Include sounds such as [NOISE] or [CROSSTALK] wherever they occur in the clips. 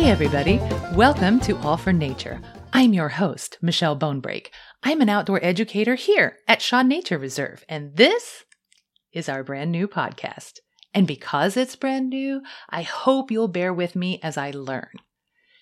Hey, everybody. Welcome to All for Nature. I'm your host, Michelle Bonebreak. I'm an outdoor educator here at Shaw Nature Reserve, and this is our brand new podcast. And because it's brand new, I hope you'll bear with me as I learn.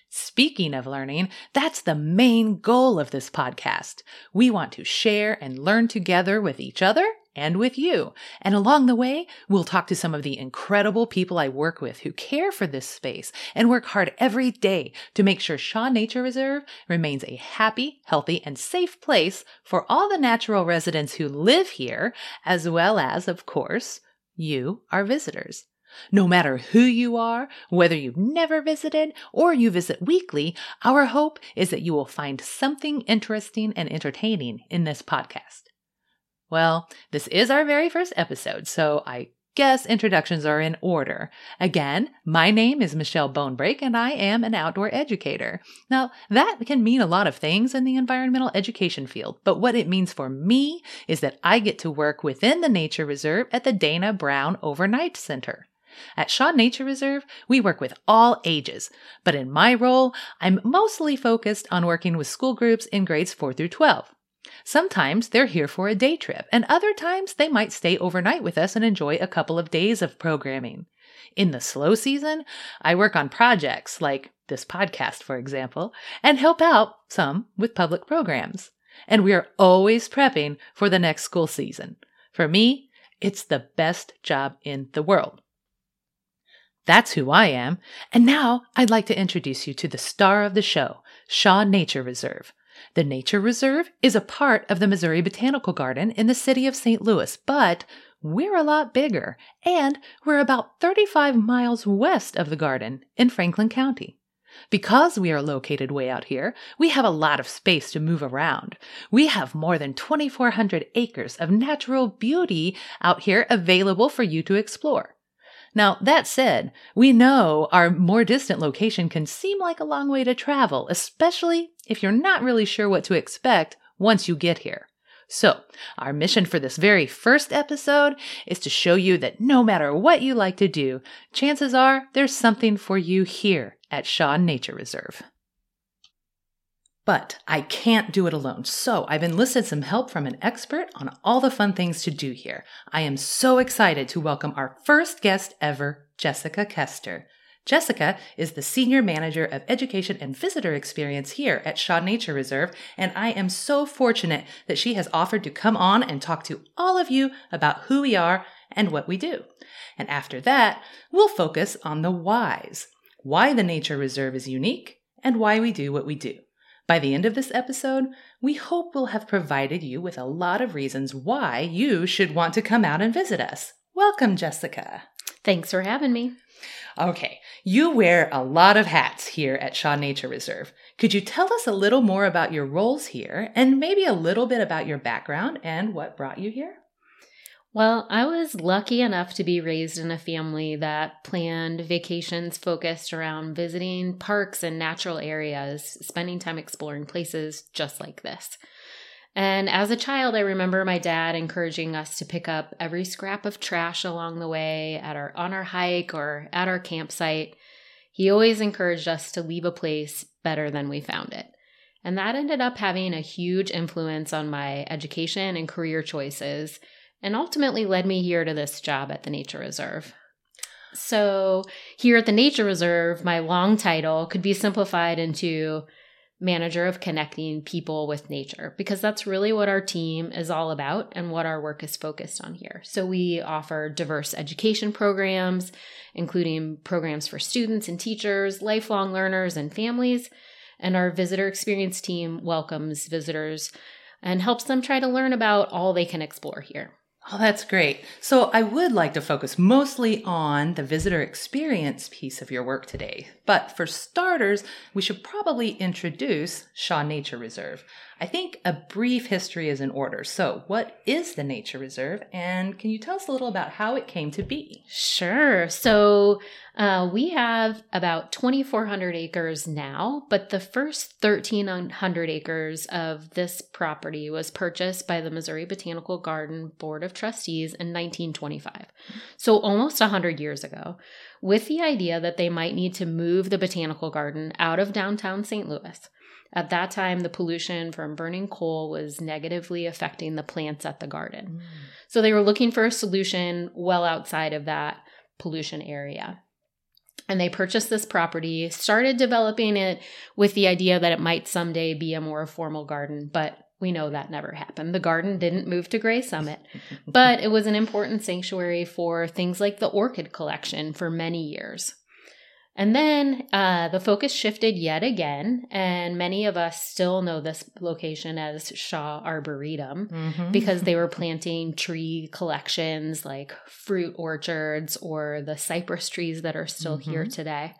Speaking of learning, that's the main goal of this podcast. We want to share and learn together with each other and with you. And along the way, we'll talk to some of the incredible people I work with who care for this space and work hard every day to make sure Shaw Nature Reserve remains a happy, healthy, and safe place for all the natural residents who live here, as well as, of course, you, our visitors. No matter who you are, whether you've never visited or you visit weekly, our hope is that you will find something interesting and entertaining in this podcast. Well, this is our very first episode, so I guess introductions are in order. Again, my name is Michelle Bonebreak and I am an outdoor educator. Now, that can mean a lot of things in the environmental education field, but what it means for me is that I get to work within the nature reserve at the Dana Brown Overnight Center. At Shaw Nature Reserve, we work with all ages, but in my role, I'm mostly focused on working with school groups in grades 4 through 12. Sometimes they're here for a day trip, and other times they might stay overnight with us and enjoy a couple of days of programming. In the slow season, I work on projects like this podcast, for example, and help out some with public programs. And we are always prepping for the next school season. For me, it's the best job in the world. That's who I am. And now I'd like to introduce you to the star of the show, Shaw Nature Reserve. The Nature Reserve is a part of the Missouri Botanical Garden in the city of St. Louis, but we're a lot bigger, and we're about 35 miles west of the garden in Franklin County. Because we are located way out here, we have a lot of space to move around. We have more than 2,400 acres of natural beauty out here available for you to explore. Now, that said, we know our more distant location can seem like a long way to travel, especially if you're not really sure what to expect once you get here. So, our mission for this very first episode is to show you that no matter what you like to do, chances are there's something for you here at Shaw Nature Reserve. But I can't do it alone, so I've enlisted some help from an expert on all the fun things to do here. I am so excited to welcome our first guest ever, Jessica Kester. Jessica is the Senior Manager of Education and Visitor Experience here at Shaw Nature Reserve, and I am so fortunate that she has offered to come on and talk to all of you about who we are and what we do. And after that, we'll focus on the whys why the Nature Reserve is unique and why we do what we do. By the end of this episode, we hope we'll have provided you with a lot of reasons why you should want to come out and visit us. Welcome, Jessica. Thanks for having me. Okay, you wear a lot of hats here at Shaw Nature Reserve. Could you tell us a little more about your roles here and maybe a little bit about your background and what brought you here? Well, I was lucky enough to be raised in a family that planned vacations focused around visiting parks and natural areas, spending time exploring places just like this. And as a child, I remember my dad encouraging us to pick up every scrap of trash along the way at our on our hike or at our campsite. He always encouraged us to leave a place better than we found it. And that ended up having a huge influence on my education and career choices and ultimately led me here to this job at the Nature Reserve. So, here at the Nature Reserve, my long title could be simplified into manager of connecting people with nature because that's really what our team is all about and what our work is focused on here. So, we offer diverse education programs, including programs for students and teachers, lifelong learners, and families. And our visitor experience team welcomes visitors and helps them try to learn about all they can explore here. Oh, that's great. So, I would like to focus mostly on the visitor experience piece of your work today. But for starters, we should probably introduce Shaw Nature Reserve. I think a brief history is in order. So, what is the Nature Reserve, and can you tell us a little about how it came to be? Sure. So, uh, we have about 2,400 acres now, but the first 1,300 acres of this property was purchased by the Missouri Botanical Garden Board of Trustees in 1925, so almost 100 years ago, with the idea that they might need to move the botanical garden out of downtown St. Louis. At that time, the pollution from burning coal was negatively affecting the plants at the garden. Mm. So they were looking for a solution well outside of that pollution area. And they purchased this property, started developing it with the idea that it might someday be a more formal garden, but we know that never happened. The garden didn't move to Gray Summit, [LAUGHS] but it was an important sanctuary for things like the orchid collection for many years. And then uh, the focus shifted yet again, and many of us still know this location as Shaw Arboretum mm-hmm. because they [LAUGHS] were planting tree collections like fruit orchards or the cypress trees that are still mm-hmm. here today.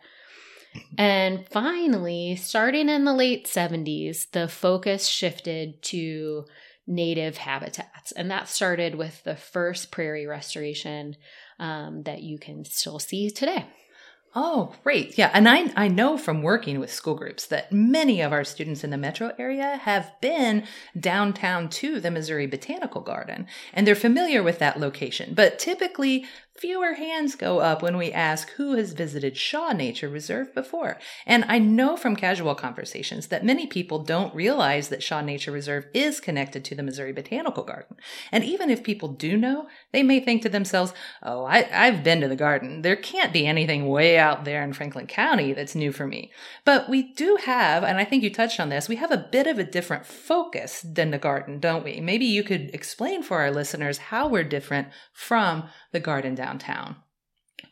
And finally, starting in the late 70s, the focus shifted to native habitats. And that started with the first prairie restoration um, that you can still see today. Oh, great. Yeah. And I, I know from working with school groups that many of our students in the metro area have been downtown to the Missouri Botanical Garden and they're familiar with that location. But typically, fewer hands go up when we ask who has visited Shaw Nature Reserve before. And I know from casual conversations that many people don't realize that Shaw Nature Reserve is connected to the Missouri Botanical Garden. And even if people do know, they may think to themselves, oh, I, I've been to the garden. There can't be anything way out there in Franklin County that's new for me. But we do have, and I think you touched on this, we have a bit of a different focus than the garden, don't we? Maybe you could explain for our listeners how we're different from the garden downtown.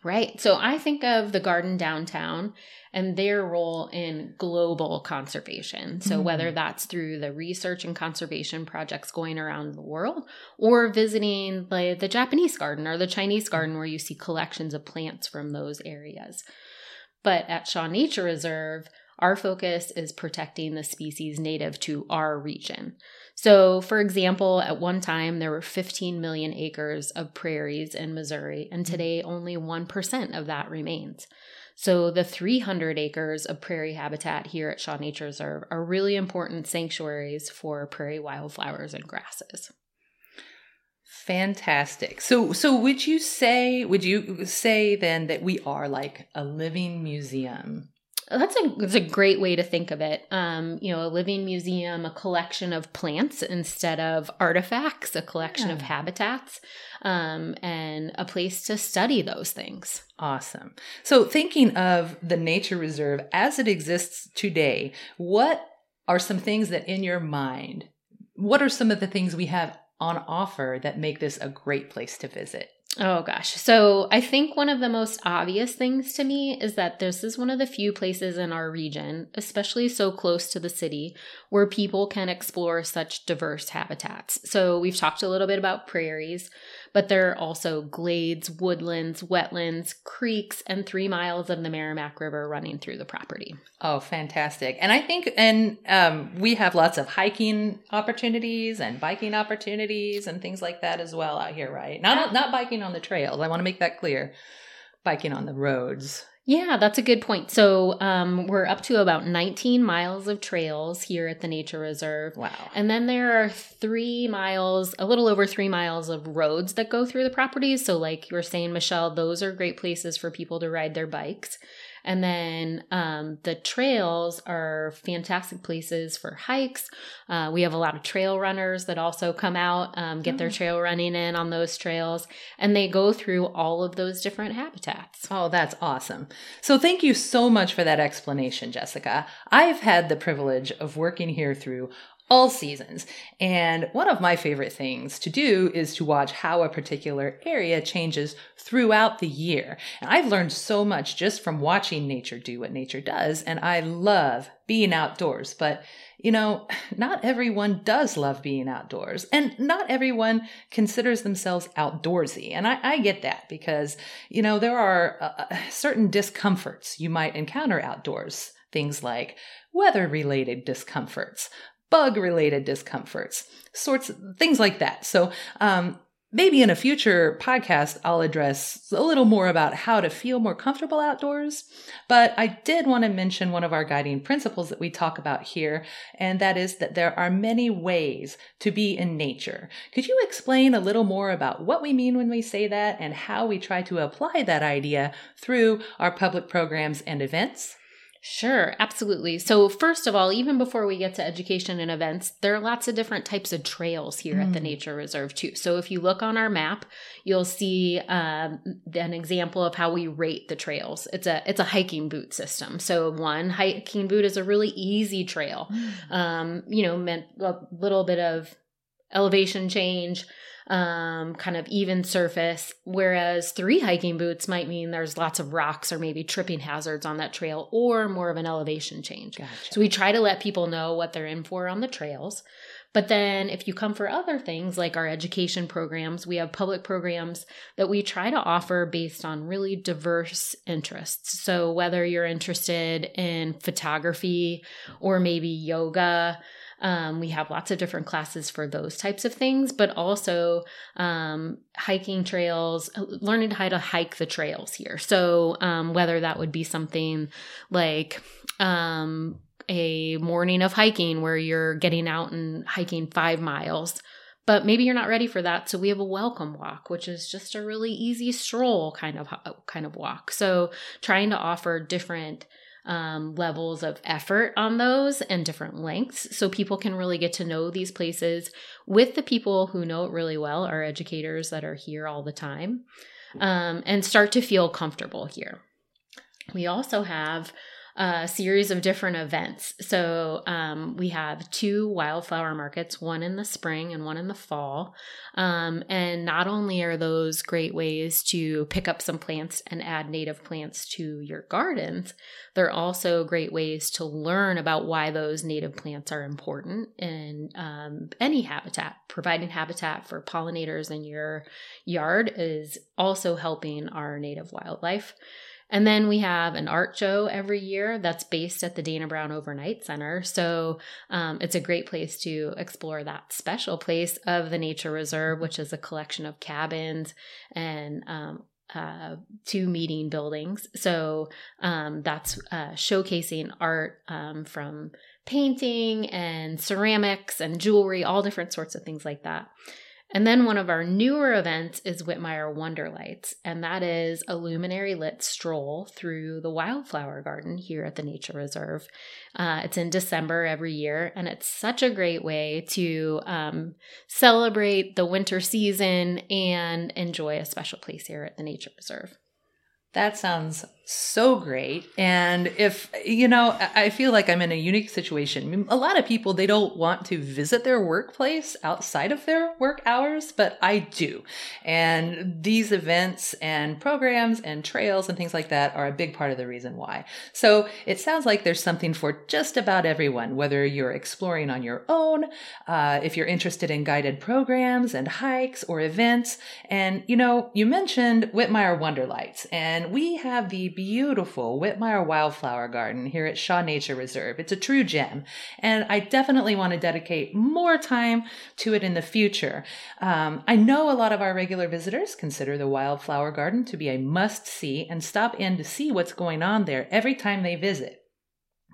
Right. So I think of the garden downtown and their role in global conservation. So, mm-hmm. whether that's through the research and conservation projects going around the world or visiting the, the Japanese garden or the Chinese garden where you see collections of plants from those areas. But at Shaw Nature Reserve, our focus is protecting the species native to our region. So, for example, at one time there were 15 million acres of prairies in Missouri, and mm. today only 1% of that remains. So, the 300 acres of prairie habitat here at Shaw Nature Reserve are really important sanctuaries for prairie wildflowers and grasses. Fantastic. So so would you say would you say then that we are like a living museum that's a that's a great way to think of it. Um, you know, a living museum, a collection of plants instead of artifacts, a collection yeah. of habitats, um, and a place to study those things. Awesome. So, thinking of the nature reserve as it exists today, what are some things that in your mind? What are some of the things we have on offer that make this a great place to visit? Oh gosh. So I think one of the most obvious things to me is that this is one of the few places in our region, especially so close to the city, where people can explore such diverse habitats. So we've talked a little bit about prairies, but there are also glades, woodlands, wetlands, creeks, and three miles of the Meramec River running through the property. Oh, fantastic. And I think, and um, we have lots of hiking opportunities and biking opportunities and things like that as well out here, right? Not, not biking on the trails. I want to make that clear. Biking on the roads. Yeah, that's a good point. So um, we're up to about 19 miles of trails here at the nature reserve. Wow. And then there are three miles, a little over three miles of roads that go through the properties. So, like you were saying, Michelle, those are great places for people to ride their bikes. And then um, the trails are fantastic places for hikes. Uh, we have a lot of trail runners that also come out, um, get oh. their trail running in on those trails, and they go through all of those different habitats. Oh, that's awesome. So thank you so much for that explanation, Jessica. I've had the privilege of working here through all seasons. And one of my favorite things to do is to watch how a particular area changes throughout the year. And I've learned so much just from watching nature do what nature does. And I love being outdoors, but you know, [SIGHS] not everyone does love being outdoors and not everyone considers themselves outdoorsy. And I, I get that because, you know, there are uh, uh certain discomforts you might encounter outdoors. Things like weather related discomforts, bug related discomforts, sorts things like that. So, um, Maybe in a future podcast, I'll address a little more about how to feel more comfortable outdoors. But I did want to mention one of our guiding principles that we talk about here, and that is that there are many ways to be in nature. Could you explain a little more about what we mean when we say that and how we try to apply that idea through our public programs and events? Sure, absolutely. So, first of all, even before we get to education and events, there are lots of different types of trails here mm. at the mm. Nature Reserve, too. So, if you look on our map, you'll see um, an example of how we rate the trails. It's a it's a hiking boot system. So, one hiking boot is a really easy trail. Mm. Um, you know, meant a little bit of elevation change um, kind of even surface, whereas three hiking boots might mean there's lots of rocks or maybe tripping hazards on that trail or more of an elevation change. Gotcha. So we try to let people know what they're in for on the trails. But then if you come for other things like our education programs, we have public programs that we try to offer based on really diverse interests. So whether you're interested in photography or maybe yoga, um, we have lots of different classes for those types of things, but also um, hiking trails, learning how to hike the trails here. So, um, whether that would be something like um, a morning of hiking where you're getting out and hiking five miles but maybe you're not ready for that so we have a welcome walk which is just a really easy stroll kind of kind of walk so trying to offer different um, levels of effort on those and different lengths so people can really get to know these places with the people who know it really well, our educators that are here all the time, um, and start to feel comfortable here. We also have a series of different events. So um, we have two wildflower markets, one in the spring and one in the fall. Um, and not only are those great ways to pick up some plants and add native plants to your gardens, they're also great ways to learn about why those native plants are important in um, any habitat. Providing habitat for pollinators in your yard is also helping our native wildlife. And then we have an art show every year that's based at the Dana Brown Overnight Center. So um, it's a great place to explore that special place of the Nature Reserve, which is a collection of cabins and um, uh, two meeting buildings. So um, that's uh, showcasing art um, from painting and ceramics and jewelry, all different sorts of things like that. And then one of our newer events is Whitmire Wonderlights, and that is a luminary lit stroll through the wildflower garden here at the Nature Reserve. Uh, it's in December every year, and it's such a great way to um, celebrate the winter season and enjoy a special place here at the Nature Reserve. That sounds so great. And if, you know, I feel like I'm in a unique situation. A lot of people, they don't want to visit their workplace outside of their work hours, but I do. And these events and programs and trails and things like that are a big part of the reason why. So it sounds like there's something for just about everyone, whether you're exploring on your own, uh, if you're interested in guided programs and hikes or events. And, you know, you mentioned Whitmire Wonderlights, and we have the beautiful Whitmire Wildflower Garden here at Shaw Nature Reserve. It's a true gem, and I definitely want to dedicate more time to it in the future. Um, I know a lot of our regular visitors consider the Wildflower Garden to be a must see and stop in to see what's going on there every time they visit.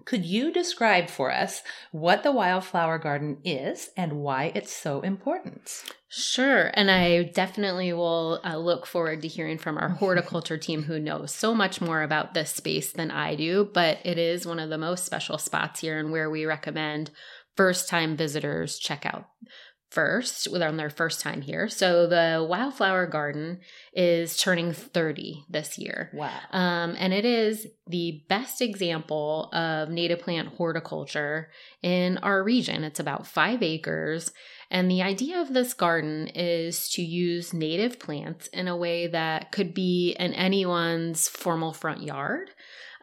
Could you describe for us what the wildflower garden is and why it's so important? Sure. And I definitely will uh, look forward to hearing from our horticulture team who knows so much more about this space than I do. But it is one of the most special spots here and where we recommend first time visitors check out first on their first time here. So the Wildflower Garden is turning 30 this year. Wow. Um, and it is the best example of native plant horticulture in our region. It's about five acres. And the idea of this garden is to use native plants in a way that could be in anyone's formal front yard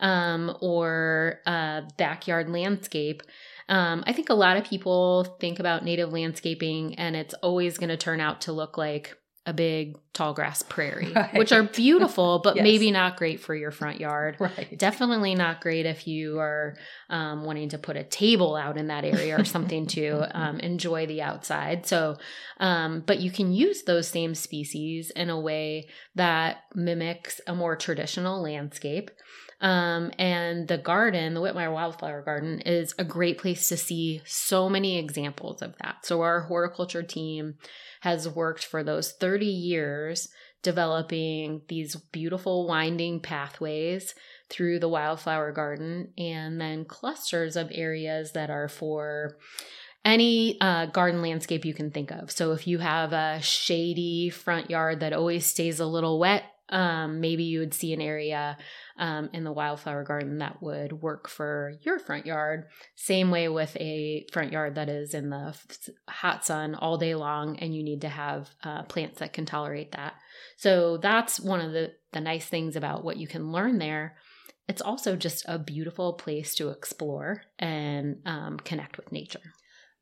um, or a backyard landscape um, I think a lot of people think about native landscaping and it's always going to turn out to look like a big tall grass prairie, [LAUGHS] Right. which are beautiful, but Yes. maybe not great for your front yard. Right. Definitely not great if you are um, wanting to put a table out in that area or something to [LAUGHS] um, enjoy the outside. So, um, but you can use those same species in a way that mimics a more traditional landscape. Um, and the garden, the Whitmire Wildflower Garden, is a great place to see so many examples of that. So, our horticulture team has worked for those 30 years developing these beautiful winding pathways through the wildflower garden and then clusters of areas that are for any uh, garden landscape you can think of. So if you have a shady front yard that always stays a little wet, um, maybe you would see an area um, in the wildflower garden that would work for your front yard. Same way with a front yard that is in the hot sun all day long, and you need to have uh, plants that can tolerate that. So that's one of the, the nice things about what you can learn there. It's also just a beautiful place to explore and um, connect with nature.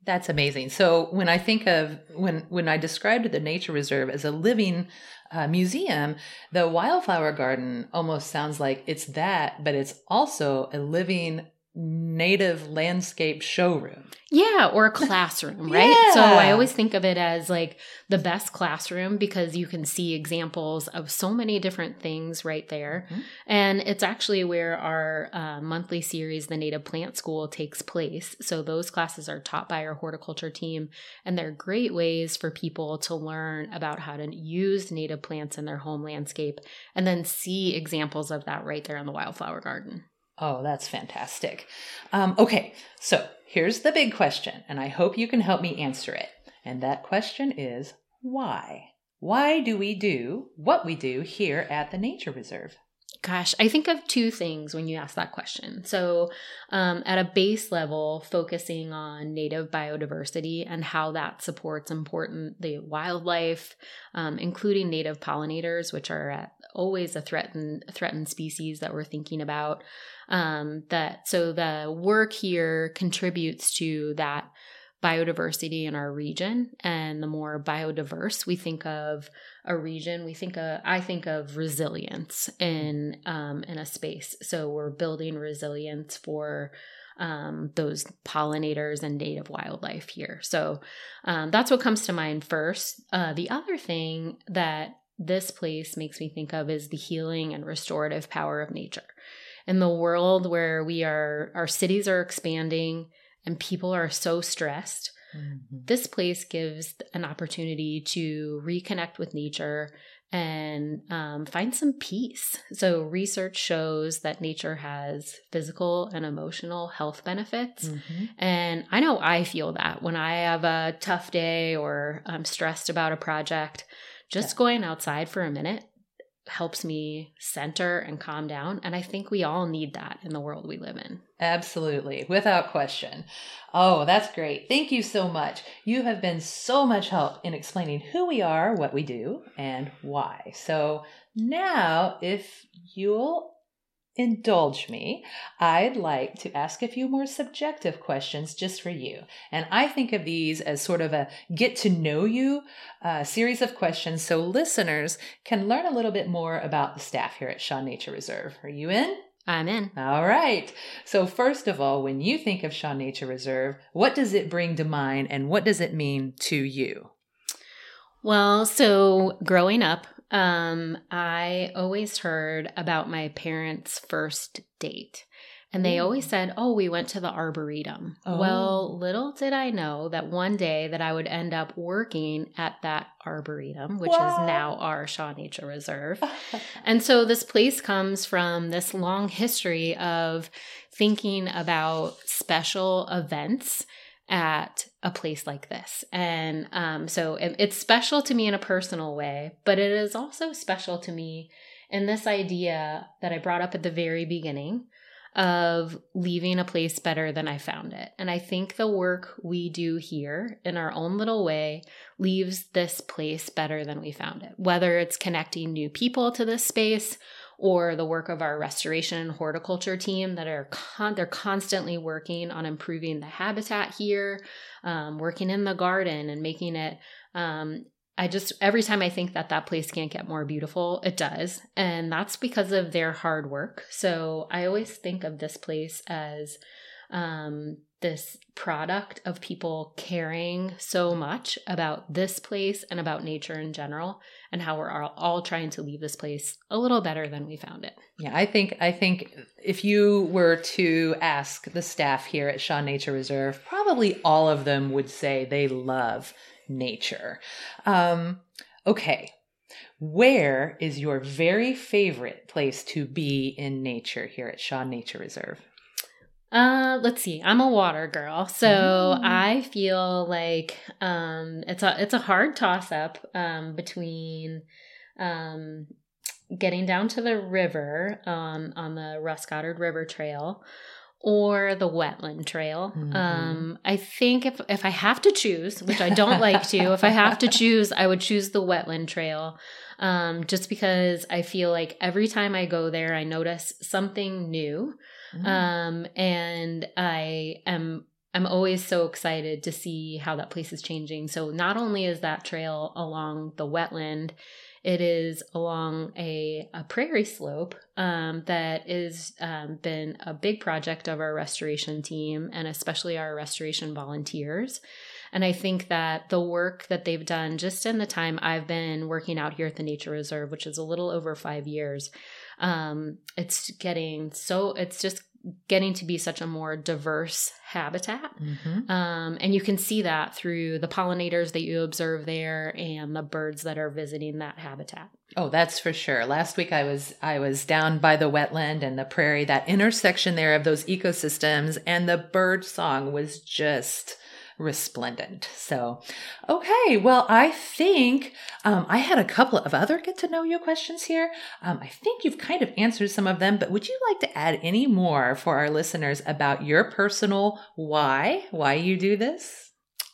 That's amazing. So when I think of when when I described the nature reserve as a living uh, museum, the wildflower garden almost sounds like it's that, but it's also a living native landscape showroom. Yeah, or a [LAUGHS] classroom, right? So I always think of it as like the best classroom because you can see examples of so many different things right there. Mhm. And it's actually where our uh, monthly series, The Native Plant School, takes place. So those classes are taught by our horticulture team, and they're great ways for people to learn about how to use native plants in their home landscape and then see examples of that right there in the wildflower garden. Oh, that's fantastic. Um, okay, so here's the big question, and I hope you can help me answer it. And that question is why? Why do we do what we do here at the Nature Reserve? Gosh, I think of two things when you ask that question. So, um, at a base level, focusing on native biodiversity and how that supports important the wildlife, um, including native pollinators, which are always a threatened threatened species that we're thinking about. Um, that so the work here contributes to that biodiversity in our region, and the more biodiverse we think of a region, we think of, I think of resilience in um, in a space. So we're building resilience for um, those pollinators and native wildlife here. So um, that's what comes to mind first. Uh, the other thing that this place makes me think of is the healing and restorative power of nature. In the world where we are, our cities are expanding and people are so stressed, this place gives an opportunity to reconnect with nature and um, find some peace. So, research shows that nature has physical and emotional health benefits. Mhm. And I know I feel that when I have a tough day or I'm stressed about a project, just Yeah. going outside for a minute helps me center and calm down. And I think we all need that in the world we live in. Absolutely, without question. Oh, that's great. Thank you so much. You have been so much help in explaining who we are, what we do, and why. So now, if you'll indulge me, I'd like to ask a few more subjective questions just for you. And I think of these as sort of a get to know you uh, series of questions so listeners can learn a little bit more about the staff here at Shaw Nature Reserve. Are you in? I'm in. All right. So, first of all, when you think of Shaw Nature Reserve, what does it bring to mind and what does it mean to you? Well, so growing up, um, I always heard about my parents' first date. And they always said, "Oh, we went to the arboretum." Oh. Well, little did I know that one day that I would end up working at that arboretum, which Wow. is now our Shaw Nature Reserve. [LAUGHS] And so this place comes from this long history of thinking about special events at a place like this. And um, so it- it's special to me in a personal way, but it is also special to me in this idea that I brought up at the very beginning of leaving a place better than I found it. And I think the work we do here in our own little way leaves this place better than we found it, whether it's connecting new people to this space or the work of our restoration and horticulture team that are con- they're constantly working on improving the habitat here, um, working in the garden and making it um, I just every time I think that that place can't get more beautiful, it does. And that's because of their hard work. So I always think of this place as um, this product of people caring so much about this place and about nature in general and how we're all, trying to leave this place a little better than we found it. Yeah, I think I think if you were to ask the staff here at Shaw Nature Reserve, probably all of them would say they love nature. Um, okay, where is your very favorite place to be in nature here at Shaw Nature Reserve? Uh, let's see. I'm a water girl, so mm. I feel like um, it's a it's a hard toss up um, between um, getting down to the river um, on the Russ Goddard River Trail or the wetland trail. Mm-hmm. Um, I think if if I have to choose, which I don't like to, if I have to [LAUGHS] choose, I would choose the wetland trail. Um, just because I feel like every time I go there, I notice something new. Mm-hmm. Um, and I am I'm always so excited to see how that place is changing. So not only is that trail along the wetland, it is along a, a prairie slope um, that has um, been a big project of our restoration team and especially our restoration volunteers. And I think that the work that they've done just in the time I've been working out here at the Nature Reserve, which is a little over five years, um, it's getting so, it's just getting to be such a more diverse habitat. Mm-hmm. Um, and you can see that through the pollinators that you observe there and the birds that are visiting that habitat. Oh, that's for sure. Last week I was I was down by the wetland and the prairie, that intersection there of those ecosystems, and the bird song was just resplendent. So, okay, well, I think um, I had a couple of other get to know you questions here. Um, I think you've kind of answered some of them, but would you like to add any more for our listeners about your personal why, why you do this?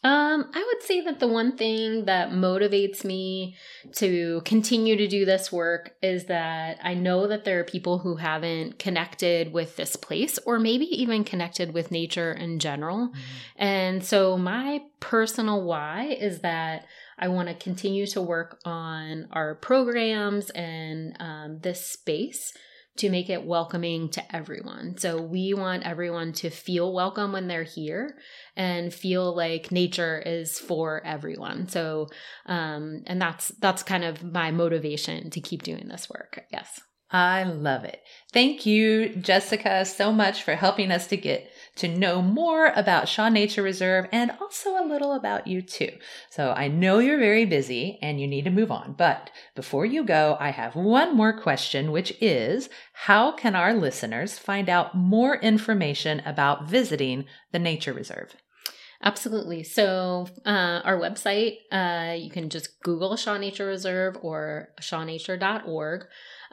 Um, I would say that the one thing that motivates me to continue to do this work is that I know that there are people who haven't connected with this place or maybe even connected with nature in general. Mm-hmm. And so my personal why is that I want to continue to work on our programs and um, this space to make it welcoming to everyone. So we want everyone to feel welcome when they're here and feel like nature is for everyone. So um and that's that's kind of my motivation to keep doing this work, guess. I love it. Thank you, Jessica, so much for helping us to get to know more about Shaw Nature Reserve and also a little about you too. So I know you're very busy and you need to move on, but before you go, I have one more question, which is how can our listeners find out more information about visiting the Nature Reserve? Absolutely. So, uh, our website, uh, you can just Google Shaw Nature Reserve or shawnature.org.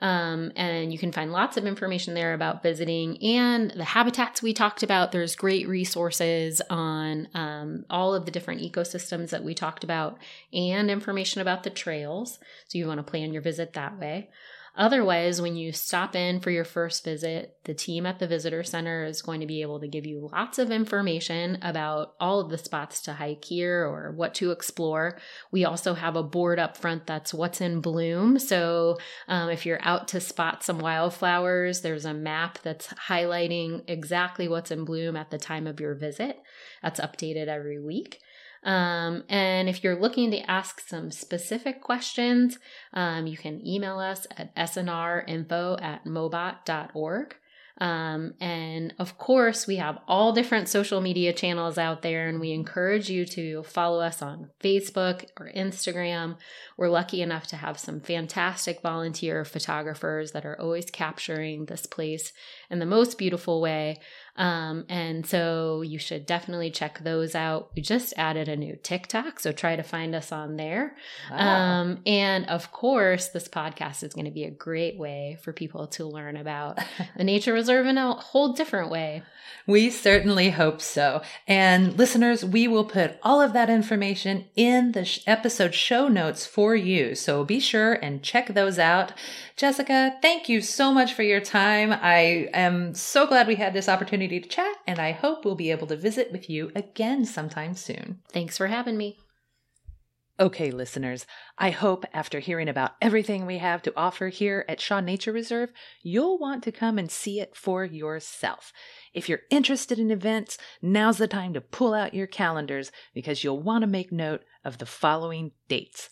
Um, and you can find lots of information there about visiting and the habitats we talked about. There's great resources on um, all of the different ecosystems that we talked about and information about the trails. So you want to plan your visit that way. Otherwise, when you stop in for your first visit, the team at the visitor center is going to be able to give you lots of information about all of the spots to hike here or what to explore. We also have a board up front that's what's in bloom. So um, if you're out to spot some wildflowers, there's a map that's highlighting exactly what's in bloom at the time of your visit. That's updated every week. Um, and if you're looking to ask some specific questions, um, you can email us at snrinfo at mobot.org. Um, and of course, we have all different social media channels out there, and we encourage you to follow us on Facebook or Instagram. We're lucky enough to have some fantastic volunteer photographers that are always capturing this place in the most beautiful way. Um, and so you should definitely check those out. We just added a new TikTok, so try to find us on there. Wow. Um, and of course, this podcast is going to be a great way for people to learn about [LAUGHS] the nature reserve in a whole different way. We certainly hope so. And listeners, we will put all of that information in the episode show notes for you. So be sure and check those out. Jessica, thank you so much for your time. I am so glad we had this opportunity to chat, and I hope we'll be able to visit with you again sometime soon. Thanks for having me. Okay, listeners, I hope after hearing about everything we have to offer here at Shaw Nature Reserve, you'll want to come and see it for yourself. If you're interested in events, now's the time to pull out your calendars because you'll want to make note of the following dates.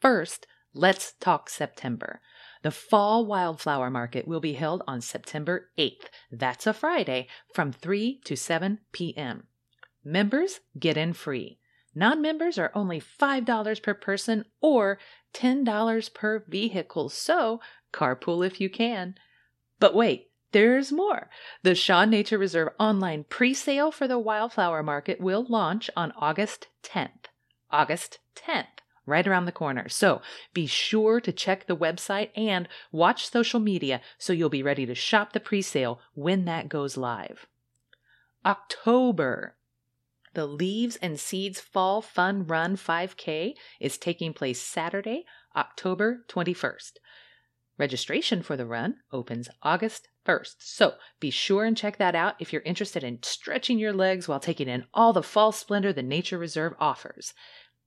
First, let's talk September. The Fall Wildflower Market will be held on September 8th. That's a Friday from 3 to 7 p.m. Members get in free. Non members are only $5 per person or $10 per vehicle, so carpool if you can. But wait, there's more. The Shaw Nature Reserve online pre sale for the Wildflower Market will launch on August 10th. August 10th, right around the corner. So be sure to check the website and watch social media so you'll be ready to shop the pre sale when that goes live. October. The Leaves and Seeds Fall Fun Run 5K is taking place Saturday, October 21st. Registration for the run opens August 1st. So be sure and check that out if you're interested in stretching your legs while taking in all the fall splendor the Nature Reserve offers.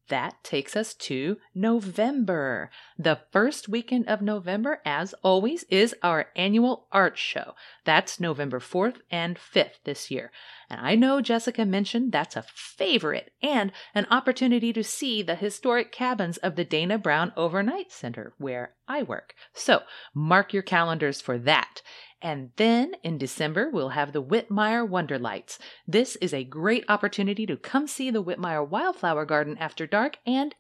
That takes us to November. The first weekend of November, as always, is our annual art show. That's November 4th and 5th this year. And I know Jessica mentioned that's a favorite and an opportunity to see the historic cabins of the Dana Brown Overnight Center, where I work. So mark your calendars for that. And then in December, we'll have the Whitmire Wonderlights. This is a great opportunity to come see the Whitmire Wildflower Garden after dark and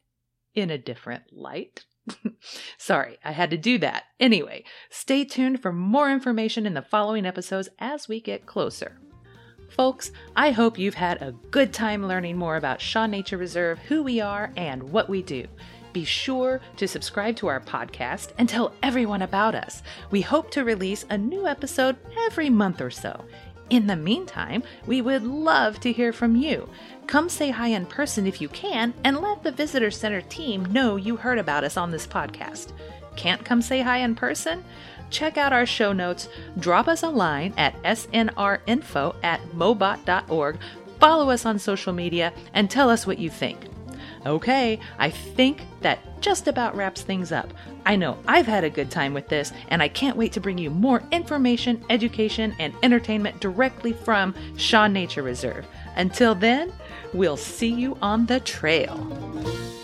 in a different light. [LAUGHS] Sorry, I had to do that. Anyway, stay tuned for more information in the following episodes as we get closer. Folks, I hope you've had a good time learning more about Shaw Nature Reserve, who we are, and what we do be sure to subscribe to our podcast and tell everyone about us. We hope to release a new episode every month or so. In the meantime, we would love to hear from you. Come say hi in person if you can and let the Visitor Center team know you heard about us on this podcast. Can't come say hi in person? Check out our show notes, drop us a line at snrinfo at mobot.org, follow us on social media, and tell us what you think. Okay, I think that just about wraps things up. I know I've had a good time with this, and I can't wait to bring you more information, education, and entertainment directly from Shaw Nature Reserve. Until then, we'll see you on the trail.